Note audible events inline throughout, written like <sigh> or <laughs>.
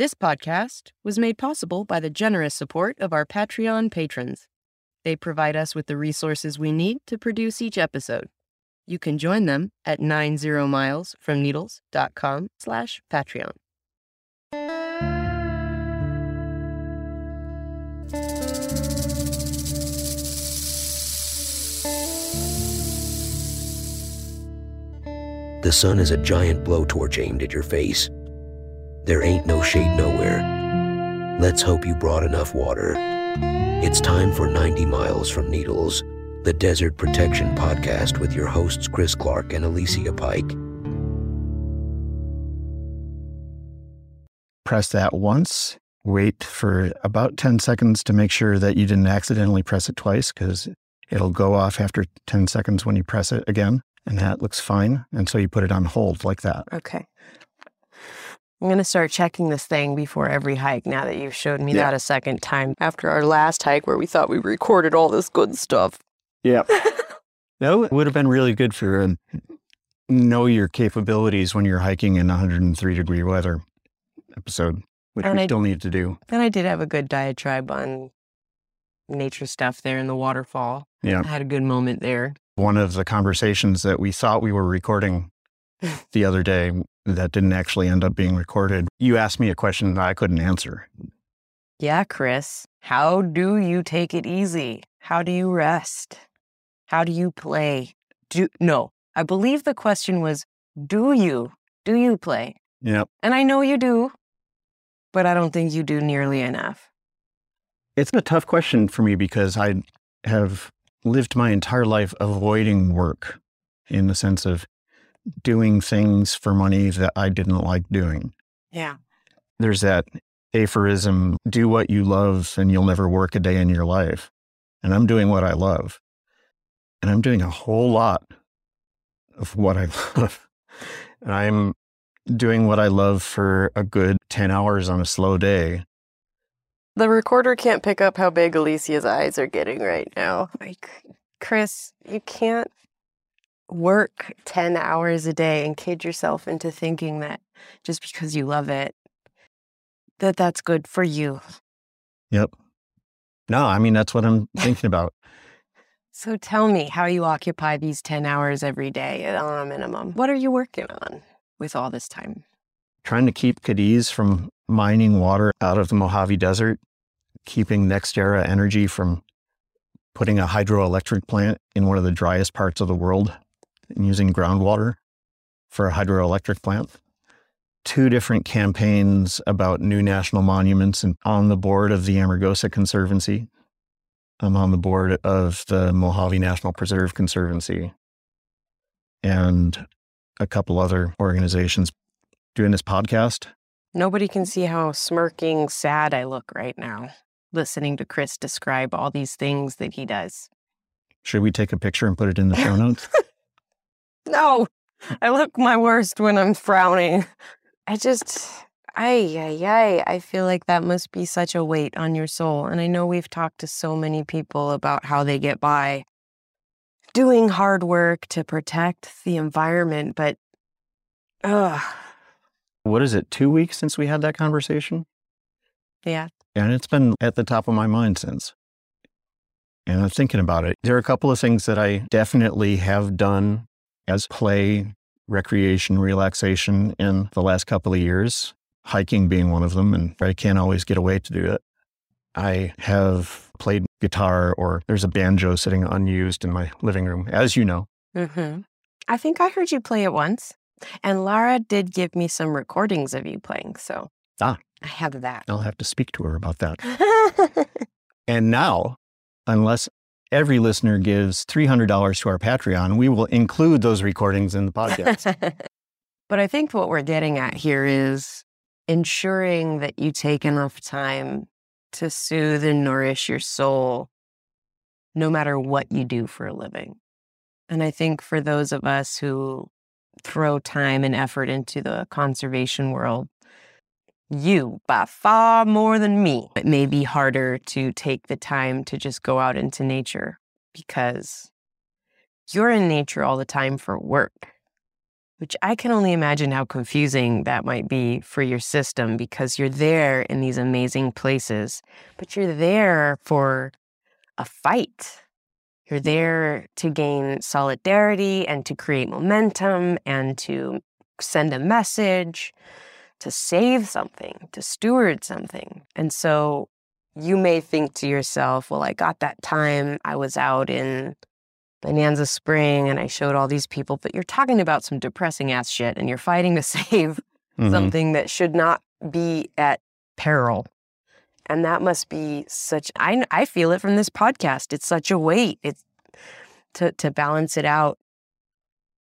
This podcast was made possible by the generous support of our Patreon patrons. They provide us with the resources we need to produce each episode. You can join them at 90milesfromneedles.com slash Patreon. The sun is a giant blowtorch aimed at your face. There ain't no shade nowhere. Let's hope you brought enough water. It's time for 90 Miles from Needles, the Desert Protection Podcast with your hosts Chris Clark and Alicia Pike. Press that once, wait for about 10 seconds to make sure that you didn't accidentally press it twice because it'll go off after 10 seconds when you press it again and that looks fine. And so you put it on hold like that. Okay. I'm going to start checking this thing before every hike now that you've showed me Yeah. that a second time after our last hike where we thought we recorded all this good stuff. Yeah. <laughs> that would have been really good for um, know your capabilities when you're hiking in 103 degree weather episode, which And we I- still need to do. And I did have a good diatribe on nature stuff there in the waterfall. Yeah. I had a good moment there. One of the conversations that we thought we were recording the other day that didn't actually end up being recorded, you asked me a question that I couldn't answer. Yeah, Chris. How do you take it easy? How do you rest? How do you play? Do no. I believe the question was, do you? Do you play? Yep. And I know you do, but I don't think you do nearly enough. It's a tough question for me because I have lived my entire life avoiding work in the sense of doing things for money that I didn't like doing. Yeah. There's that aphorism do what you love and you'll never work a day in your life. And I'm doing what I love. And I'm doing a whole lot of what I <laughs> love. And I'm doing what I love for a good 10 hours on a slow day. The recorder can't pick up how big Alicia's eyes are getting right now. Like, Chris, you can't work 10 hours a day and kid yourself into thinking that just because you love it, that that's good for you. Yep. No, I mean, that's what I'm <laughs> thinking about. So tell me how you occupy these 10 hours every day on a minimum. What are you working on with all this time? Trying to keep Cadiz from mining water out of the Mojave Desert, keeping NextEra Energy from putting a hydroelectric plant in one of the driest parts of the world and using groundwater for a hydroelectric plant. Two different campaigns about new national monuments and on the board of the Amargosa Conservancy. I'm on the board of the Mojave National Preserve Conservancy and a couple other organizations doing this podcast. Nobody can see how smirking sad I look right now, listening to Chris describe all these things that he does. Should we take a picture and put it in the show <laughs> notes? No, I look my worst when I'm frowning. I just, ay, ay, ay. I feel like that must be such a weight on your soul. And I know we've talked to so many people about how they get by doing hard work to protect the environment, but, ugh, what is it, two weeks since we had that conversation? yeah. And it's been at the top of my mind since. And I'm thinking about it. There are a couple of things that I definitely have done as play, recreation, relaxation in the last couple of years, hiking being one of them. And I can't always get away to do it. I have played guitar, or there's a banjo sitting unused in my living room, as you know. Mm-hmm. I think I heard you play it once. And Lara did give me some recordings of you playing. So Ah. I have that. I'll have to speak to her about that. <laughs> And now, unless every listener gives $300 to our Patreon, we will include those recordings in the podcast. <laughs> but I think what we're getting at here is ensuring that you take enough time to soothe and nourish your soul, no matter what you do for a living. And I think for those of us who throw time and effort into the conservation world, you by far more than me. It may be harder to take the time to just go out into nature because you're in nature all the time for work. which I can only imagine how confusing that might be for your system because you're there in these amazing places, but you're there for a fight. You're there to gain solidarity and to create momentum and to send a message, to save something, to steward something. And so you may think to yourself, well, I got that time. I was out in Bonanza Spring and I showed all these people, but you're talking about some depressing ass shit and you're fighting to <laughs> save Mhm. something that should not be at peril. And that must be such I I feel it from this podcast. It's such a weight. It's to to balance it out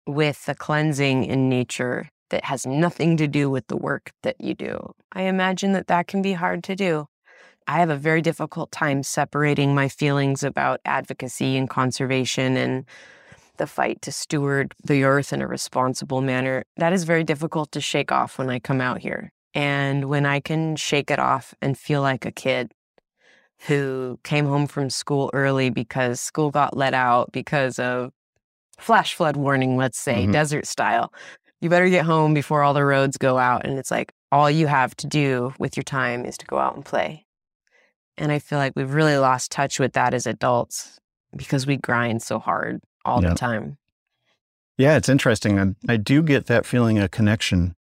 with the cleansing in nature that has nothing to do with the work that you do. I imagine that that can be hard to do. I have a very difficult time separating my feelings about advocacy and conservation and the fight to steward the earth in a responsible manner. That is very difficult to shake off when I come out here. And when I can shake it off and feel like a kid who came home from school early because school got let out because of flash flood warning, let's say, Mhm. desert style. You better get home before all the roads go out. And it's like all you have to do with your time is to go out and play. And I feel like we've really lost touch with that as adults because we grind so hard all the time. Yeah, it's interesting. I, I do get that feeling of connection.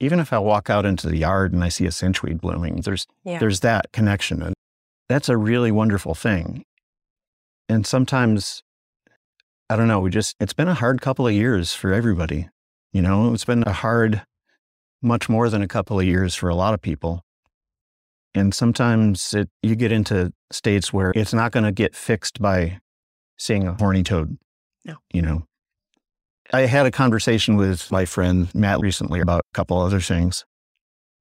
Even if I walk out into the yard and I see a cinchweed blooming, there's Yeah. there's that connection, and that's a really wonderful thing. And sometimes, I don't know. We just it's been a hard couple of years for everybody. You know, it's been a hard, much more than a couple of years for a lot of people. And sometimes it you get into states where it's not going to get fixed by seeing a horny toad. No. You know, I had a conversation with my friend Matt recently about a couple other things,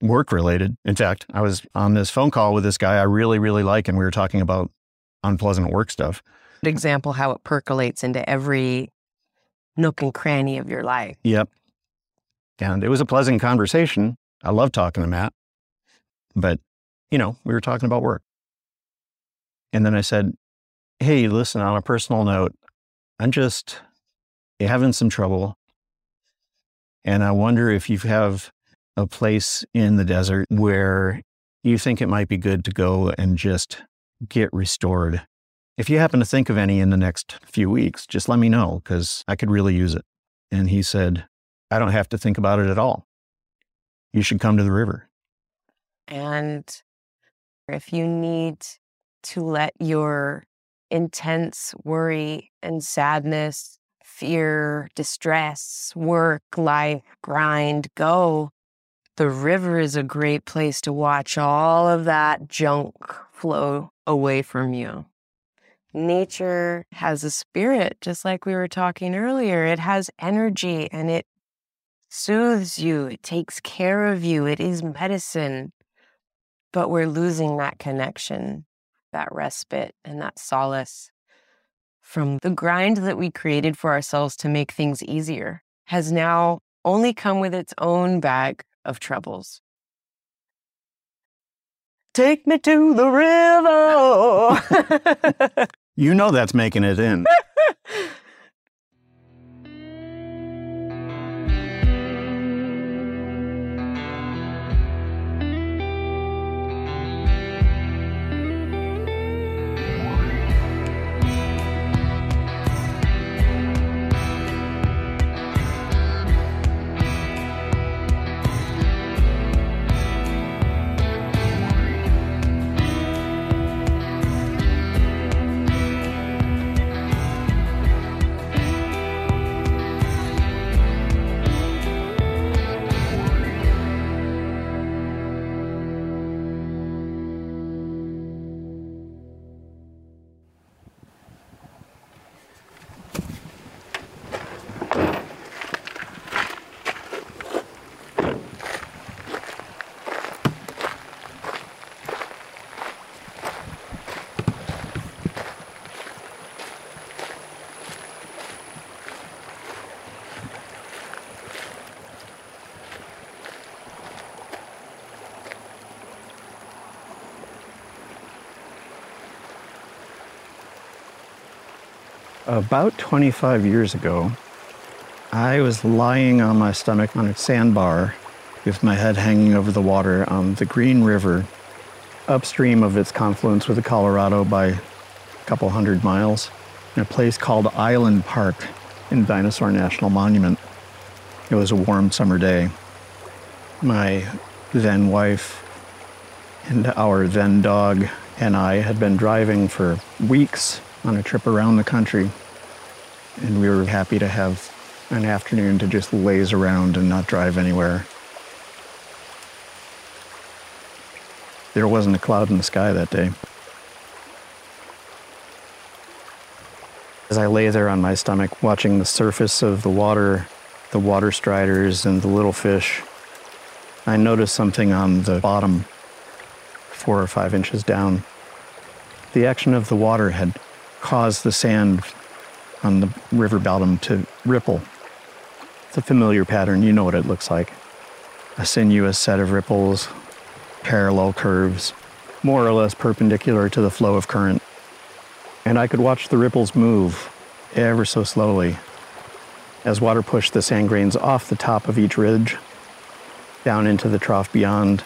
work related. In fact, I was on this phone call with this guy I really, really like, and we were talking about unpleasant work stuff. Example how it percolates into every nook and cranny of your life. Yep. And it was a pleasant conversation. I love talking to Matt, but you know, we were talking about work. And then I said, Hey, listen, on a personal note, I'm just having some trouble. And I wonder if you have a place in the desert where you think it might be good to go and just get restored. If you happen to think of any in the next few weeks, just let me know because I could really use it. And he said, I don't have to think about it at all. You should come to the river. And if you need to let your intense worry and sadness, fear, distress, work, life, grind go, the river is a great place to watch all of that junk flow away from you. Nature has a spirit, just like we were talking earlier. It has energy and it soothes you, it takes care of you, it is medicine but we're losing that connection, that respite, and that solace from the grind that we created for ourselves to make things easier has now only come with its own bag of troubles. Take me to the river. <laughs> You know that's making it in. <laughs> About 25 years ago, I was lying on my stomach on a sandbar with my head hanging over the water on the Green River, upstream of its confluence with the Colorado by a couple hundred miles, in a place called Island Park in Dinosaur National Monument. It was a warm summer day. My then wife and our then dog and I had been driving for weeks on a trip around the country, and we were happy to have an afternoon to just laze around and not drive anywhere. There wasn't a cloud in the sky that day. As I lay there on my stomach, watching the surface of the water, the water striders, and the little fish, I noticed something on the bottom, four or five inches down. The action of the water had caused the sand on the river bottom to ripple it's a familiar pattern. You know what it looks like a sinuous set of ripples, parallel curves, more or less perpendicular to the flow of current. And I could watch the ripples move ever so slowly as water pushed the sand grains off the top of each ridge, down into the trough beyond,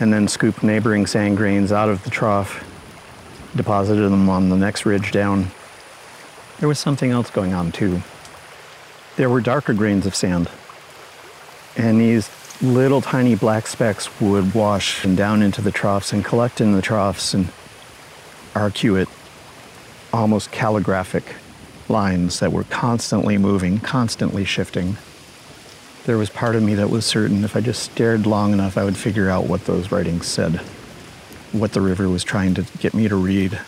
and then scooped neighboring sand grains out of the trough, deposited them on the next ridge down. There was something else going on too there were darker grains of sand. And these little tiny black specks would wash and down into the troughs and collect in the troughs and arcuate almost calligraphic lines that were constantly moving, constantly shifting. There was part of me that was certain if I just stared long enough, I would figure out what those writings said, what the river was trying to get me to read.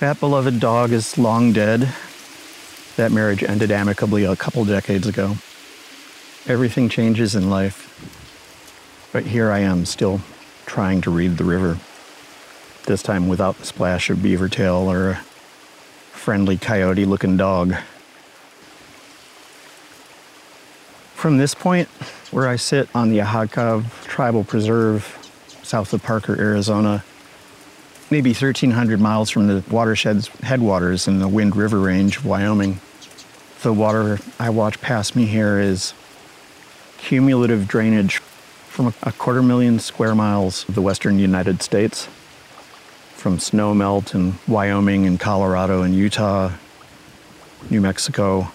That beloved dog is long dead. That marriage ended amicably a couple decades ago. Everything changes in life. But here I am, still trying to read the river. This time without the splash of beaver tail or a friendly coyote looking dog. From this point, where I sit on the Ahakhav Tribal Preserve south of Parker, Arizona, maybe 1,300 miles from the watershed's headwaters in the Wind River Range of Wyoming. The water I watch pass me here is cumulative drainage from a quarter million square miles of the western United States, from snow melt in Wyoming and Colorado and Utah, New Mexico,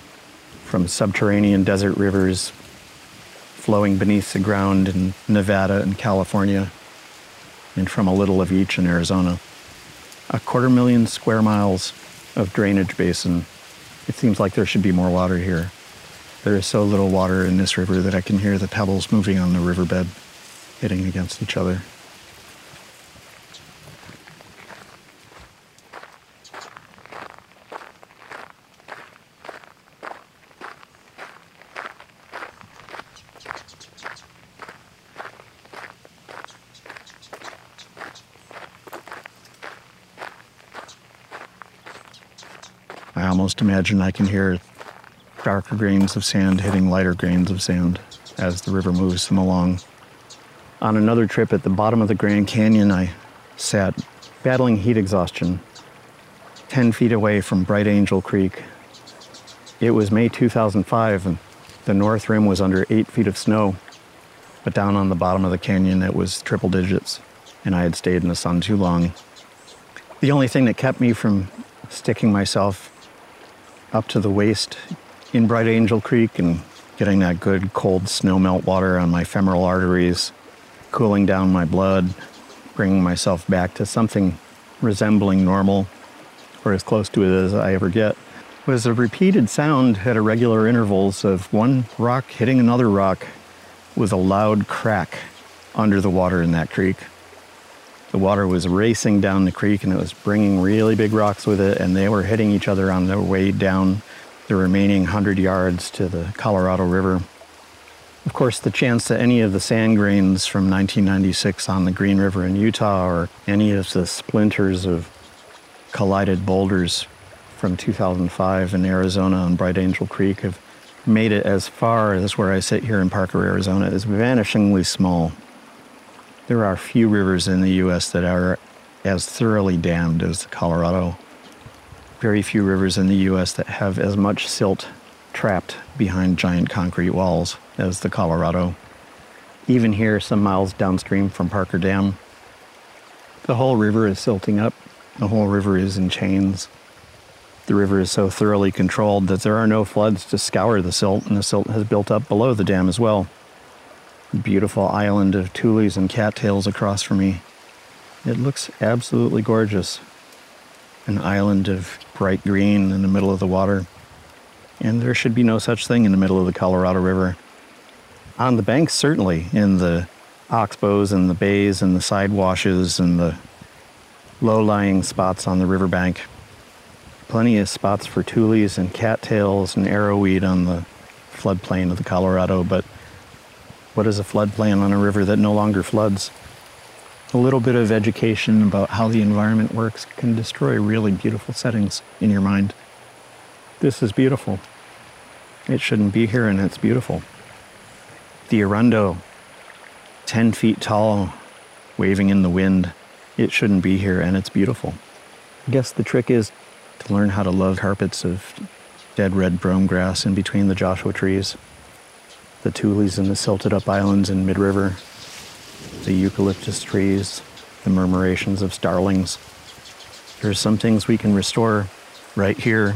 from subterranean desert rivers flowing beneath the ground in Nevada and California, and from a little of each in Arizona a quarter million square miles of drainage basin. It seems like there should be more water here. There is so little water in this river that I can hear the pebbles moving on the riverbed hitting against each other. Almost imagine I can hear darker grains of sand hitting lighter grains of sand as the river moves them along. On another trip at the bottom of the Grand Canyon, I sat battling heat exhaustion 10 feet away from Bright Angel Creek. It was May 2005, and the north rim was under 8 feet of snow, but down on the bottom of the canyon it was triple digits, and I had stayed in the sun too long. The only thing that kept me from sticking myself up to the waist in Bright Angel Creek and getting that good cold snow melt water on my femoral arteries, cooling down my blood, bringing myself back to something resembling normal, or as close to it as I ever get, was a repeated sound at irregular intervals of one rock hitting another rock with a loud crack under the water in that creek. The water was racing down the creek and it was bringing really big rocks with it, and they were hitting each other on their way down the remaining 100 yards to the Colorado River. Of course, the chance that any of the sand grains from 1996 on the Green River in Utah or any of the splinters of collided boulders from 2005 in Arizona on Bright Angel Creek have made it as far as where I sit here in Parker, Arizona is vanishingly small. There are few rivers in the U.S. that are as thoroughly dammed as the Colorado. Very few rivers in the US that have as much silt trapped behind giant concrete walls as the Colorado. Even here, some miles downstream from Parker Dam, the whole river is silting up. The whole river is in chains. The river is so thoroughly controlled that there are no floods to scour the silt, and the silt has built up below the dam as well. Beautiful island of tules and cattails across from me. It looks absolutely gorgeous. An island of bright green in the middle of the water. And there should be no such thing in the middle of the Colorado River. On the banks, certainly, in the oxbows and the bays and the side washes and the low lying spots on the riverbank plenty of spots for tules and cattails and arrowweed on the floodplain of the Colorado, but what is a floodplain on a river that no longer floods? A little bit of education about how the environment works can destroy really beautiful settings in your mind. This is beautiful. It shouldn't be here, and it's beautiful. The Arundo, 10 feet tall, waving in the wind. It shouldn't be here, and it's beautiful. I guess the trick is to learn how to love carpets of dead red brome grass in between the Joshua trees, the tules and the silted up islands in mid river, the eucalyptus trees, the murmurations of starlings. There are some things we can restore right here,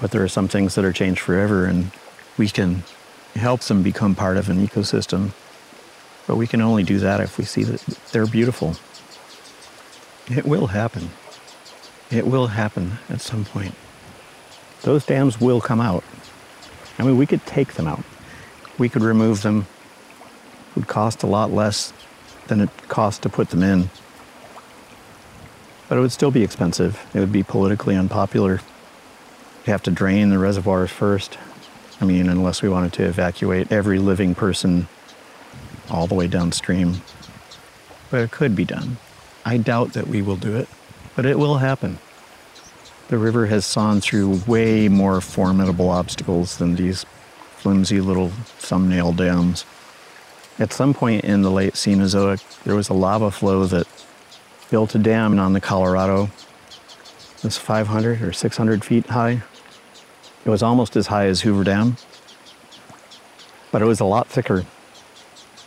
but there are some things that are changed forever, and we can help them become part of an ecosystem. But we can only do that if we see that they're beautiful. It will happen. It will happen at some point. Those dams will come out. I mean, we could take them out. We could remove them. It would cost a lot less than it cost to put them in. But it would still be expensive. It would be politically unpopular. You'd have to drain the reservoirs first. I mean, unless we wanted to evacuate every living person all the way downstream. But it could be done. I doubt that we will do it but it will happen. The river has sawn through way more formidable obstacles than these flimsy little thumbnail dams. At some point in the late Cenozoic, there was a lava flow that built a dam on the Colorado. It was 500 or 600 feet high. It was almost as high as Hoover Dam, but it was a lot thicker,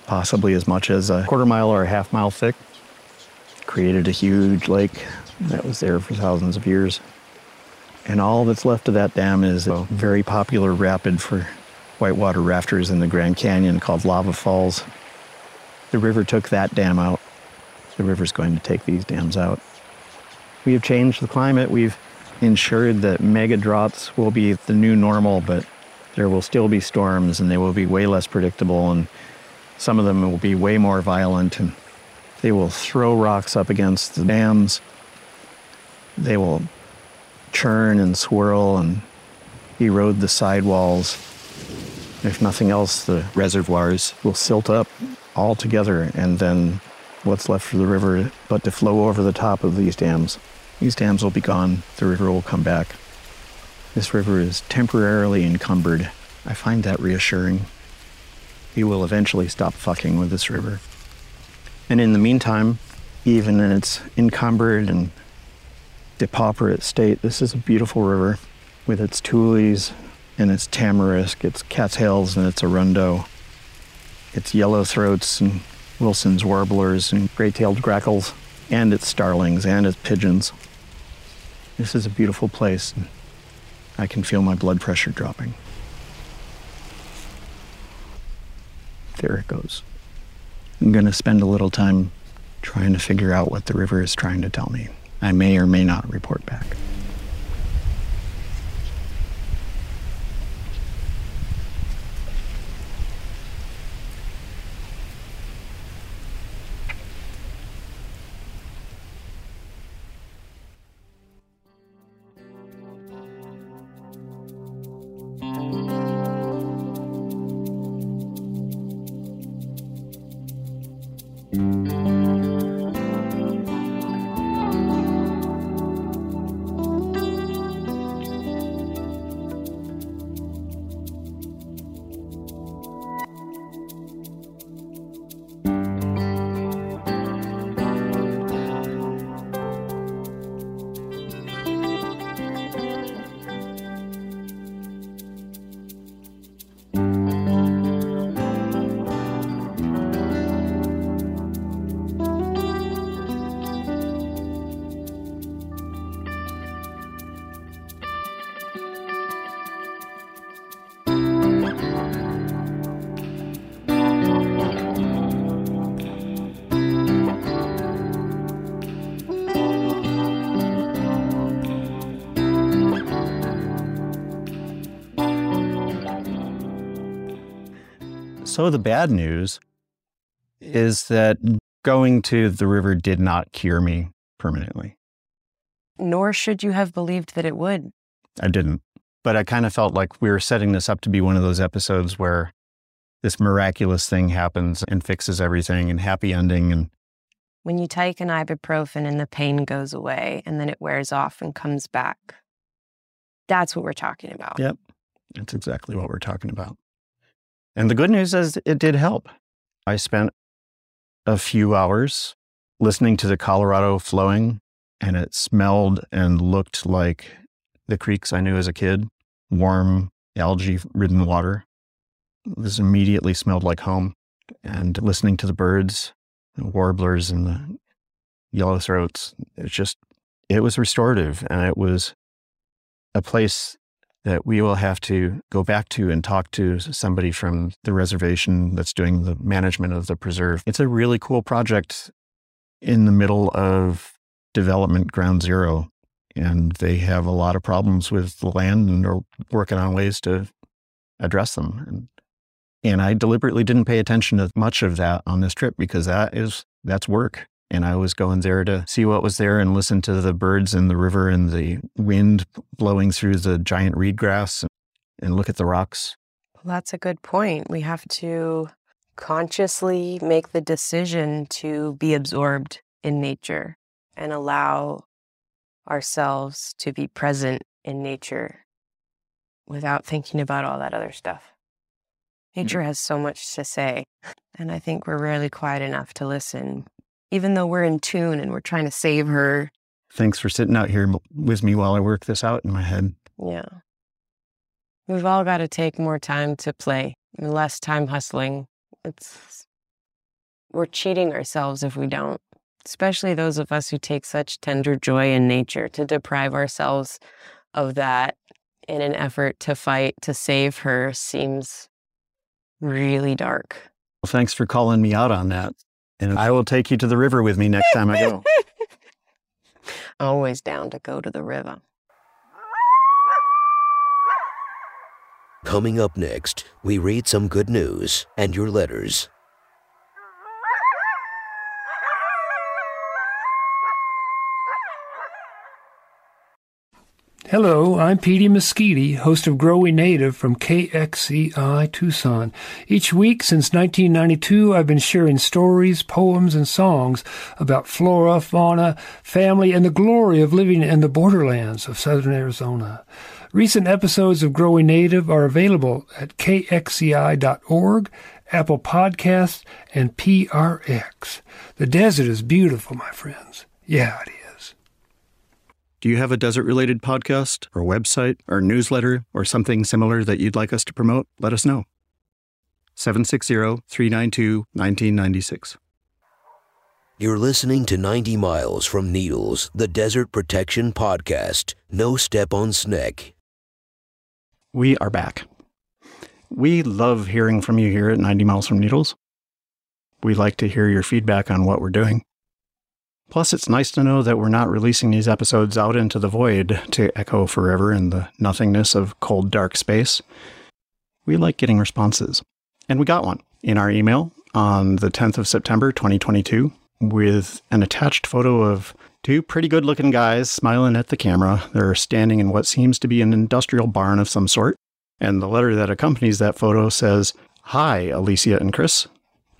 possibly as much as a quarter mile or a half mile thick. Created a huge lake that was there for thousands of years. And all that's left of that dam is a very popular rapid for whitewater rafters in the Grand Canyon called Lava Falls. The river took that dam out. The river's going to take these dams out. We have changed the climate. We've ensured that mega droughts will be the new normal, but there will still be storms and they will be way less predictable and some of them will be way more violent and they will throw rocks up against the dams they will churn and swirl and erode the sidewalls. If nothing else, the reservoirs will silt up all together, and then what's left for the river but to flow over the top of these dams. These dams will be gone, the river will come back. This river is temporarily encumbered. I find that reassuring. We will eventually stop fucking with this river. And in the meantime, even in its encumbered and depauperate state, this is a beautiful river with its tules and its tamarisk, its cattails and its arundo, its yellow throats and Wilson's warblers and great-tailed grackles, and its starlings and its pigeons. This is a beautiful place. And I can feel my blood pressure dropping. There it goes. I'm going to spend a little time trying to figure out what the river is trying to tell me. I may or may not report back. So the bad news is that going to the river did not cure me permanently. Nor should you have believed that it would. I didn't. But I kind of felt like we were setting this up to be one of those episodes where this miraculous thing happens and fixes everything and happy ending and When you take an ibuprofen and the pain goes away and then it wears off and comes back. That's what we're talking about. Yep. That's exactly what we're talking about. And the good news is it did help. I spent a few hours listening to the Colorado flowing, and it smelled and looked like the creeks I knew as a kid warm, algae ridden water. This immediately smelled like home. And listening to the birds, the warblers, and the yellow throats, it's just, it was restorative. And it was a place that we will have to go back to and talk to somebody from the reservation that's doing the management of the preserve. It's a really cool project in the middle of development ground zero. And they have a lot of problems with the land and they're working on ways to address them. And, and I deliberately didn't pay attention to much of that on this trip because that is, that's work. And I was going there to see what was there and listen to the birds and the river and the wind blowing through the giant reed grass and, and look at the rocks. Well, that's a good point. We have to consciously make the decision to be absorbed in nature and allow ourselves to be present in nature without thinking about all that other stuff. Nature mm. has so much to say, and I think we're rarely quiet enough to listen, even though we're in tune and we're trying to save her. Thanks for sitting out here with me while I work this out in my head. Yeah. We've all got to take more time to play, less time hustling. It's we're cheating ourselves if we don't, especially those of us who take such tender joy in nature to deprive ourselves of that in an effort to fight to save her seems really dark. Well, thanks for calling me out on that. And I will take you to the river with me next time I go. <laughs> Always down to go to the river. Coming up next, we read some good news and your letters. Hello, I'm Petey Mesquite, host of Growing Native from KXCI Tucson. Each week since 1992, I've been sharing stories, poems, and songs about flora, fauna, family, and the glory of living in the borderlands of southern Arizona. Recent episodes of Growing Native are available at kxci.org, Apple Podcasts, and PRX. The desert is beautiful, my friends. Yeah, it is. Do you have a desert related podcast or website or newsletter or something similar that you'd like us to promote? Let us know. 760 392 1996. You're listening to 90 Miles from Needles, the Desert Protection Podcast. No step on Sneck. We are back. We love hearing from you here at 90 Miles from Needles. We like to hear your feedback on what we're doing. Plus, it's nice to know that we're not releasing these episodes out into the void to echo forever in the nothingness of cold, dark space. We like getting responses. And we got one in our email on the 10th of September, 2022, with an attached photo of two pretty good looking guys smiling at the camera. They're standing in what seems to be an industrial barn of some sort. And the letter that accompanies that photo says, Hi, Alicia and Chris.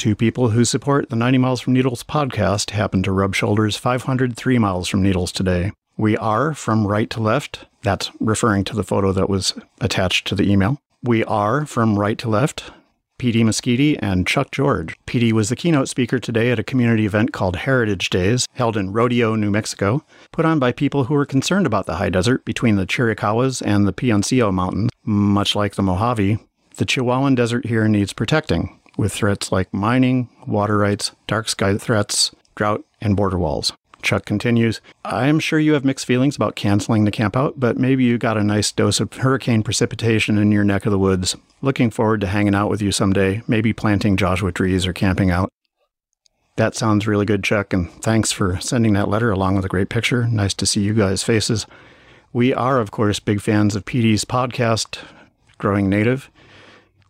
Two people who support the 90 Miles from Needles podcast happen to rub shoulders 503 miles from Needles today. We are from right to left. That's referring to the photo that was attached to the email. We are from right to left. Petey Mesquite and Chuck George. Petey was the keynote speaker today at a community event called Heritage Days, held in Rodeo, New Mexico, put on by people who were concerned about the high desert between the Chiricahuas and the Peloncillo Mountains. Much like the Mojave, the Chihuahuan Desert here needs protecting with threats like mining, water rights, dark sky threats, drought, and border walls. Chuck continues, I'm sure you have mixed feelings about canceling the campout, but maybe you got a nice dose of hurricane precipitation in your neck of the woods. Looking forward to hanging out with you someday, maybe planting Joshua trees or camping out. That sounds really good, Chuck, and thanks for sending that letter along with a great picture. Nice to see you guys' faces. We are, of course, big fans of Petey's podcast, Growing Native.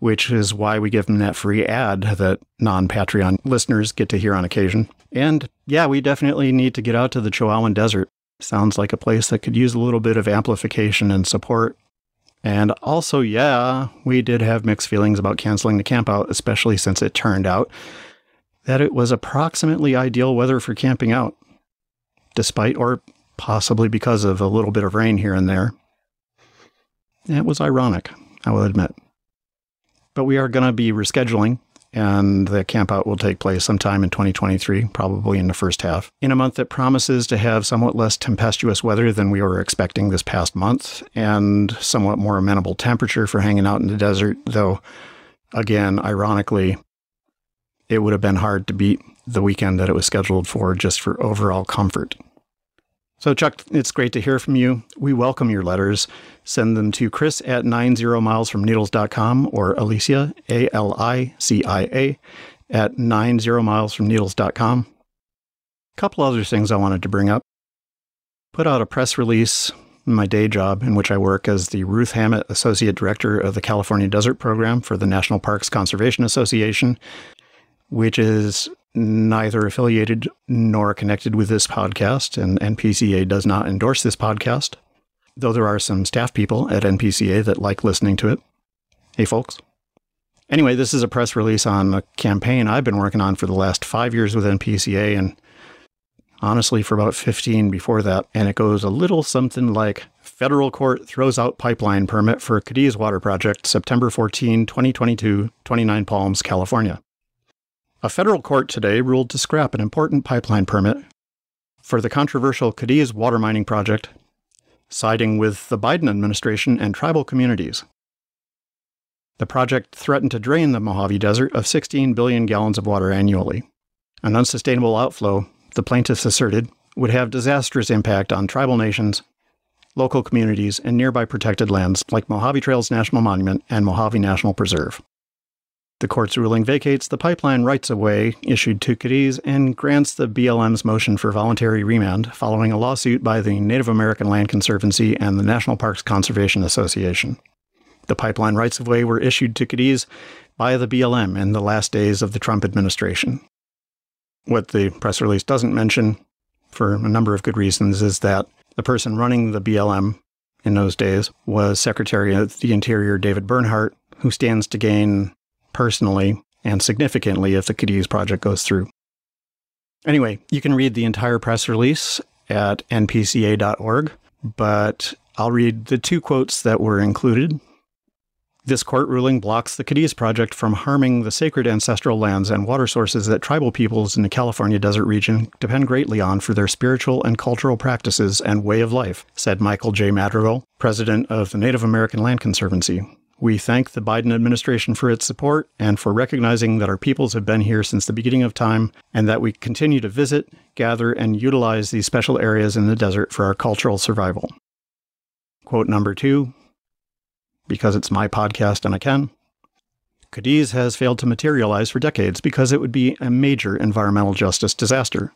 Which is why we give them that free ad that non Patreon listeners get to hear on occasion. And yeah, we definitely need to get out to the Chihuahuan Desert. Sounds like a place that could use a little bit of amplification and support. And also, yeah, we did have mixed feelings about canceling the campout, especially since it turned out that it was approximately ideal weather for camping out, despite or possibly because of a little bit of rain here and there. It was ironic, I will admit. But we are going to be rescheduling, and the campout will take place sometime in 2023, probably in the first half, in a month that promises to have somewhat less tempestuous weather than we were expecting this past month, and somewhat more amenable temperature for hanging out in the desert, though, again, ironically, it would have been hard to beat the weekend that it was scheduled for just for overall comfort. So, Chuck, it's great to hear from you. We welcome your letters. Send them to Chris at 90milesfromneedles.com or Alicia, A L I C I A, at 90milesfromneedles.com. A couple other things I wanted to bring up. Put out a press release in my day job, in which I work as the Ruth Hammett Associate Director of the California Desert Program for the National Parks Conservation Association, which is neither affiliated nor connected with this podcast, and NPCA does not endorse this podcast, though there are some staff people at NPCA that like listening to it. Hey, folks. Anyway, this is a press release on a campaign I've been working on for the last five years with NPCA, and honestly, for about 15 before that. And it goes a little something like Federal court throws out pipeline permit for Cadiz Water Project, September 14, 2022, 29 Palms, California. A federal court today ruled to scrap an important pipeline permit for the controversial Cadiz water mining project, siding with the Biden administration and tribal communities. The project threatened to drain the Mojave Desert of 16 billion gallons of water annually. An unsustainable outflow, the plaintiffs asserted, would have disastrous impact on tribal nations, local communities, and nearby protected lands like Mojave Trails National Monument and Mojave National Preserve. The court's ruling vacates the pipeline rights of way issued to Cadiz and grants the BLM's motion for voluntary remand following a lawsuit by the Native American Land Conservancy and the National Parks Conservation Association. The pipeline rights of way were issued to Cadiz by the BLM in the last days of the Trump administration. What the press release doesn't mention, for a number of good reasons, is that the person running the BLM in those days was Secretary of the Interior David Bernhardt, who stands to gain personally and significantly if the Cadiz project goes through. Anyway, you can read the entire press release at npca.org, but I'll read the two quotes that were included. This court ruling blocks the Cadiz project from harming the sacred ancestral lands and water sources that tribal peoples in the California desert region depend greatly on for their spiritual and cultural practices and way of life, said Michael J. Madrigal, president of the Native American Land Conservancy. We thank the Biden administration for its support and for recognizing that our peoples have been here since the beginning of time and that we continue to visit, gather, and utilize these special areas in the desert for our cultural survival. Quote number two because it's my podcast and I can. Cadiz has failed to materialize for decades because it would be a major environmental justice disaster,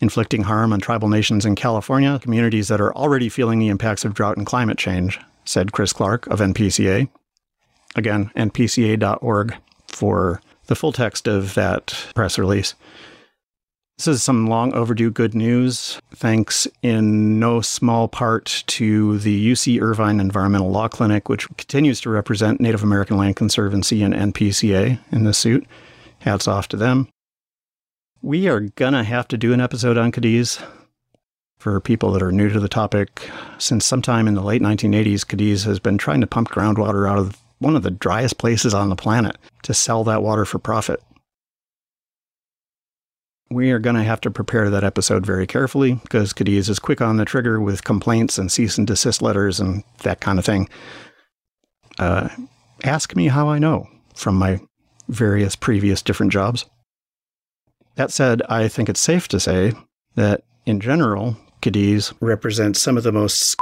inflicting harm on tribal nations in California, communities that are already feeling the impacts of drought and climate change, said Chris Clark of NPCA. Again, npca.org for the full text of that press release. This is some long overdue good news, thanks in no small part to the UC Irvine Environmental Law Clinic, which continues to represent Native American Land Conservancy and NPCA in this suit. Hats off to them. We are going to have to do an episode on Cadiz. For people that are new to the topic, since sometime in the late 1980s, Cadiz has been trying to pump groundwater out of one of the driest places on the planet to sell that water for profit. We are going to have to prepare that episode very carefully because Cadiz is quick on the trigger with complaints and cease and desist letters and that kind of thing. Uh, ask me how I know from my various previous different jobs. That said, I think it's safe to say that in general, Cadiz represents some of the most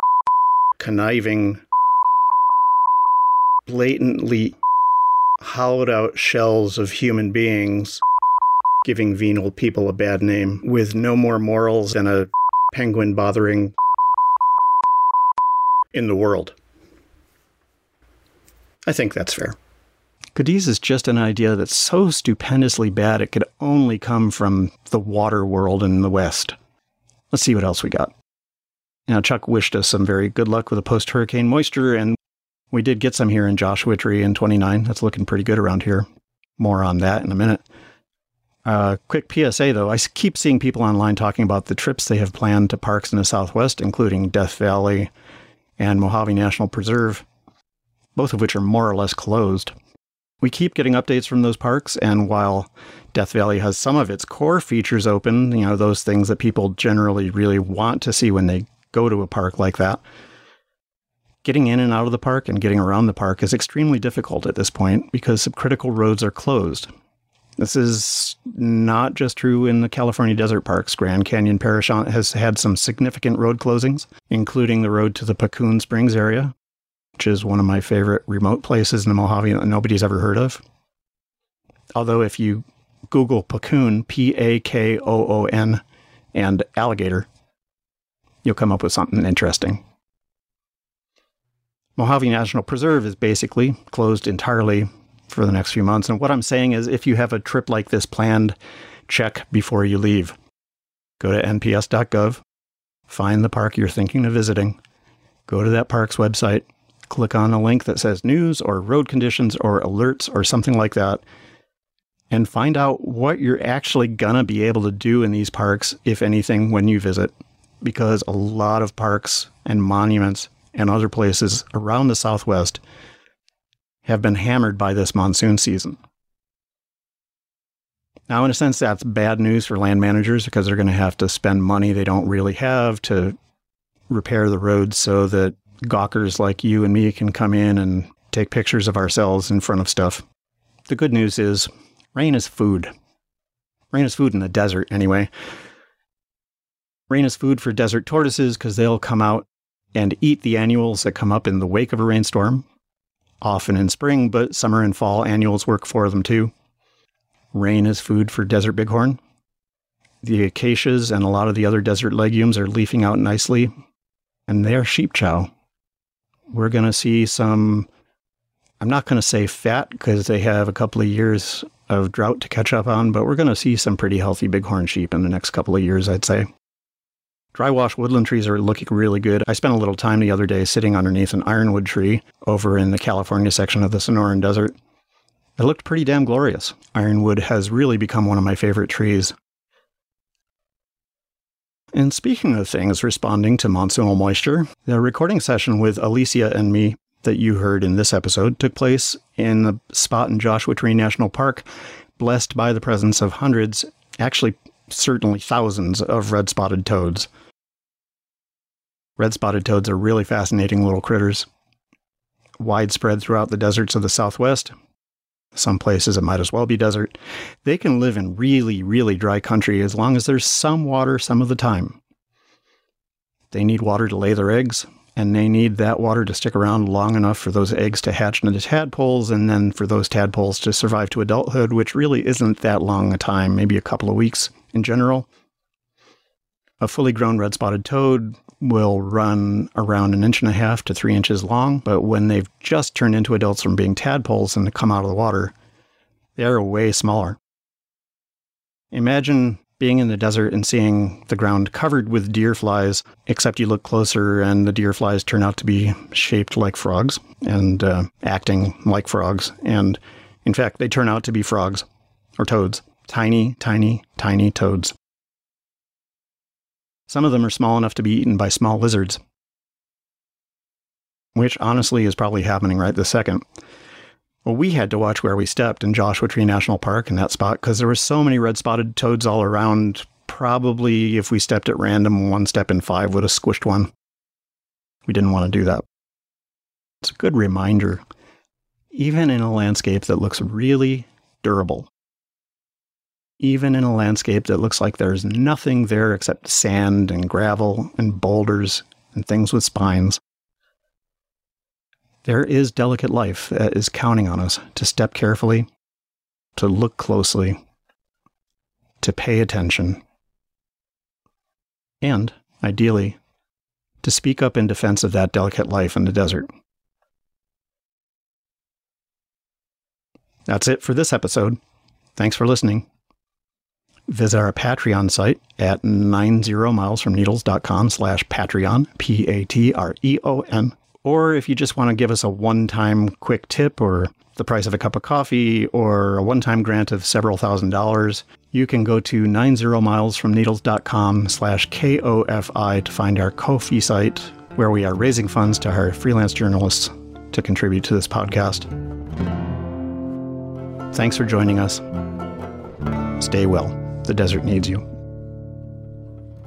<laughs> conniving blatantly hollowed out shells of human beings giving venal people a bad name with no more morals than a penguin bothering in the world. I think that's fair. Cadiz is just an idea that's so stupendously bad it could only come from the water world in the West. Let's see what else we got. Now, Chuck wished us some very good luck with the post hurricane moisture, and we did get some here in Joshua Tree in 29. That's looking pretty good around here. More on that in a minute. Uh, quick PSA though, I keep seeing people online talking about the trips they have planned to parks in the Southwest, including Death Valley and Mojave National Preserve, both of which are more or less closed. We keep getting updates from those parks, and while Death Valley has some of its core features open, you know, those things that people generally really want to see when they go to a park like that, getting in and out of the park and getting around the park is extremely difficult at this point because subcritical roads are closed. This is not just true in the California desert parks. Grand Canyon Parashant has had some significant road closings, including the road to the Pakoon Springs area, which is one of my favorite remote places in the Mojave that nobody's ever heard of. Although, if you Google Pakoon, P A K O O N, and alligator, you'll come up with something interesting. Mojave National Preserve is basically closed entirely for the next few months. And what I'm saying is, if you have a trip like this planned, check before you leave. Go to nps.gov, find the park you're thinking of visiting, go to that park's website, click on a link that says news or road conditions or alerts or something like that, and find out what you're actually going to be able to do in these parks, if anything, when you visit. Because a lot of parks and monuments and other places around the Southwest have been hammered by this monsoon season. Now, in a sense, that's bad news for land managers because they're going to have to spend money they don't really have to repair the roads so that gawkers like you and me can come in and take pictures of ourselves in front of stuff. The good news is rain is food. Rain is food in the desert, anyway. Rain is food for desert tortoises because they'll come out and eat the annuals that come up in the wake of a rainstorm often in spring, but summer and fall annuals work for them too. Rain is food for desert bighorn. The acacias and a lot of the other desert legumes are leafing out nicely, and they're sheep chow. We're going to see some, I'm not going to say fat because they have a couple of years of drought to catch up on, but we're going to see some pretty healthy bighorn sheep in the next couple of years, I'd say. Dry wash woodland trees are looking really good. I spent a little time the other day sitting underneath an ironwood tree over in the California section of the Sonoran Desert. It looked pretty damn glorious. Ironwood has really become one of my favorite trees. And speaking of things responding to monsoonal moisture, the recording session with Alicia and me that you heard in this episode took place in the spot in Joshua Tree National Park, blessed by the presence of hundreds, actually certainly thousands of red spotted toads. Red spotted toads are really fascinating little critters. Widespread throughout the deserts of the southwest. Some places it might as well be desert. They can live in really, really dry country as long as there's some water some of the time. They need water to lay their eggs, and they need that water to stick around long enough for those eggs to hatch into tadpoles and then for those tadpoles to survive to adulthood, which really isn't that long a time, maybe a couple of weeks in general. A fully grown red spotted toad will run around an inch and a half to three inches long, but when they've just turned into adults from being tadpoles and come out of the water, they're way smaller. Imagine being in the desert and seeing the ground covered with deer flies, except you look closer and the deer flies turn out to be shaped like frogs and uh, acting like frogs. And in fact, they turn out to be frogs or toads. Tiny, tiny, tiny toads. Some of them are small enough to be eaten by small lizards, which honestly is probably happening right this second. Well, we had to watch where we stepped in Joshua Tree National Park in that spot because there were so many red spotted toads all around. Probably, if we stepped at random, one step in five would have squished one. We didn't want to do that. It's a good reminder, even in a landscape that looks really durable, even in a landscape that looks like there's nothing there except sand and gravel and boulders and things with spines. There is delicate life that is counting on us to step carefully, to look closely, to pay attention, and, ideally, to speak up in defense of that delicate life in the desert. That's it for this episode. Thanks for listening. Visit our Patreon site at 90milesfromneedles.com slash Patreon, P-A-T-R-E-O-N. Or if you just want to give us a one-time quick tip or the price of a cup of coffee or a one-time grant of several thousand dollars, you can go to 90milesfromneedles.com slash K-O-F-I to find our Ko-fi site where we are raising funds to hire freelance journalists to contribute to this podcast. Thanks for joining us. Stay well. The desert needs you.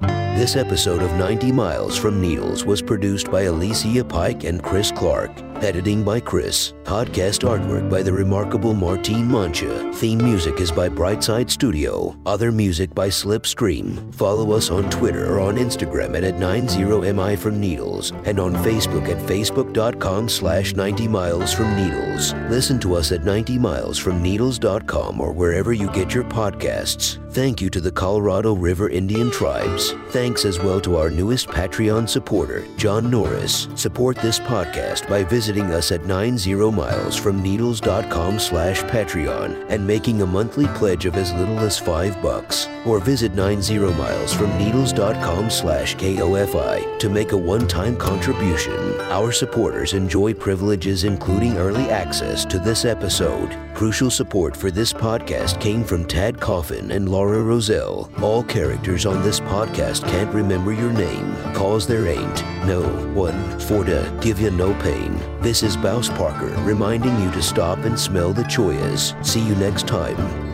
This episode of 90 Miles from Needles was produced by Alicia Pike and Chris Clarke. Editing by Chris. Podcast artwork by the remarkable Martine Mancha. Theme music is by Brightside Studio. Other music by Slipstream. Follow us on Twitter or on Instagram at, at 90mi from Needles and on Facebook at facebook.com slash 90 miles from Needles. Listen to us at 90milesfromneedles.com or wherever you get your podcasts. Thank you to the Colorado River Indian Tribes. Thanks as well to our newest Patreon supporter, John Norris. Support this podcast by visiting us at 90milesfromneedles.com slash Patreon and making a monthly pledge of as little as five bucks. Or visit 90milesfromneedles.com slash KOFI to make a one-time contribution. Our supporters enjoy privileges including early access to this episode. Crucial support for this podcast came from Tad Coffin and Laura Roselle. All characters on this podcast can't remember your name, cause there ain't no one for to give you no pain. This is Bouse Parker reminding you to stop and smell the chollas. See you next time.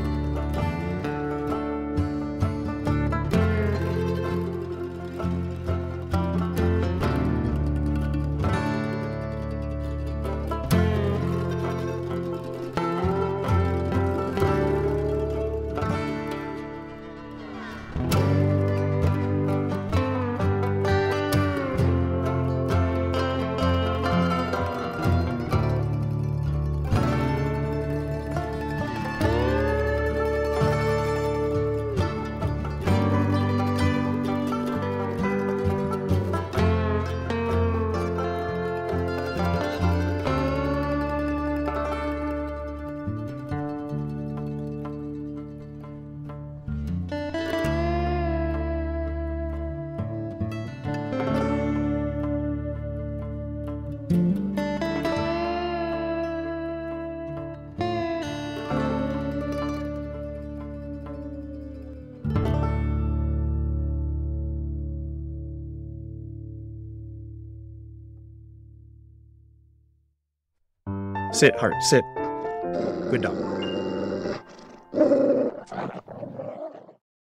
Sit, Hart, sit. Good dog.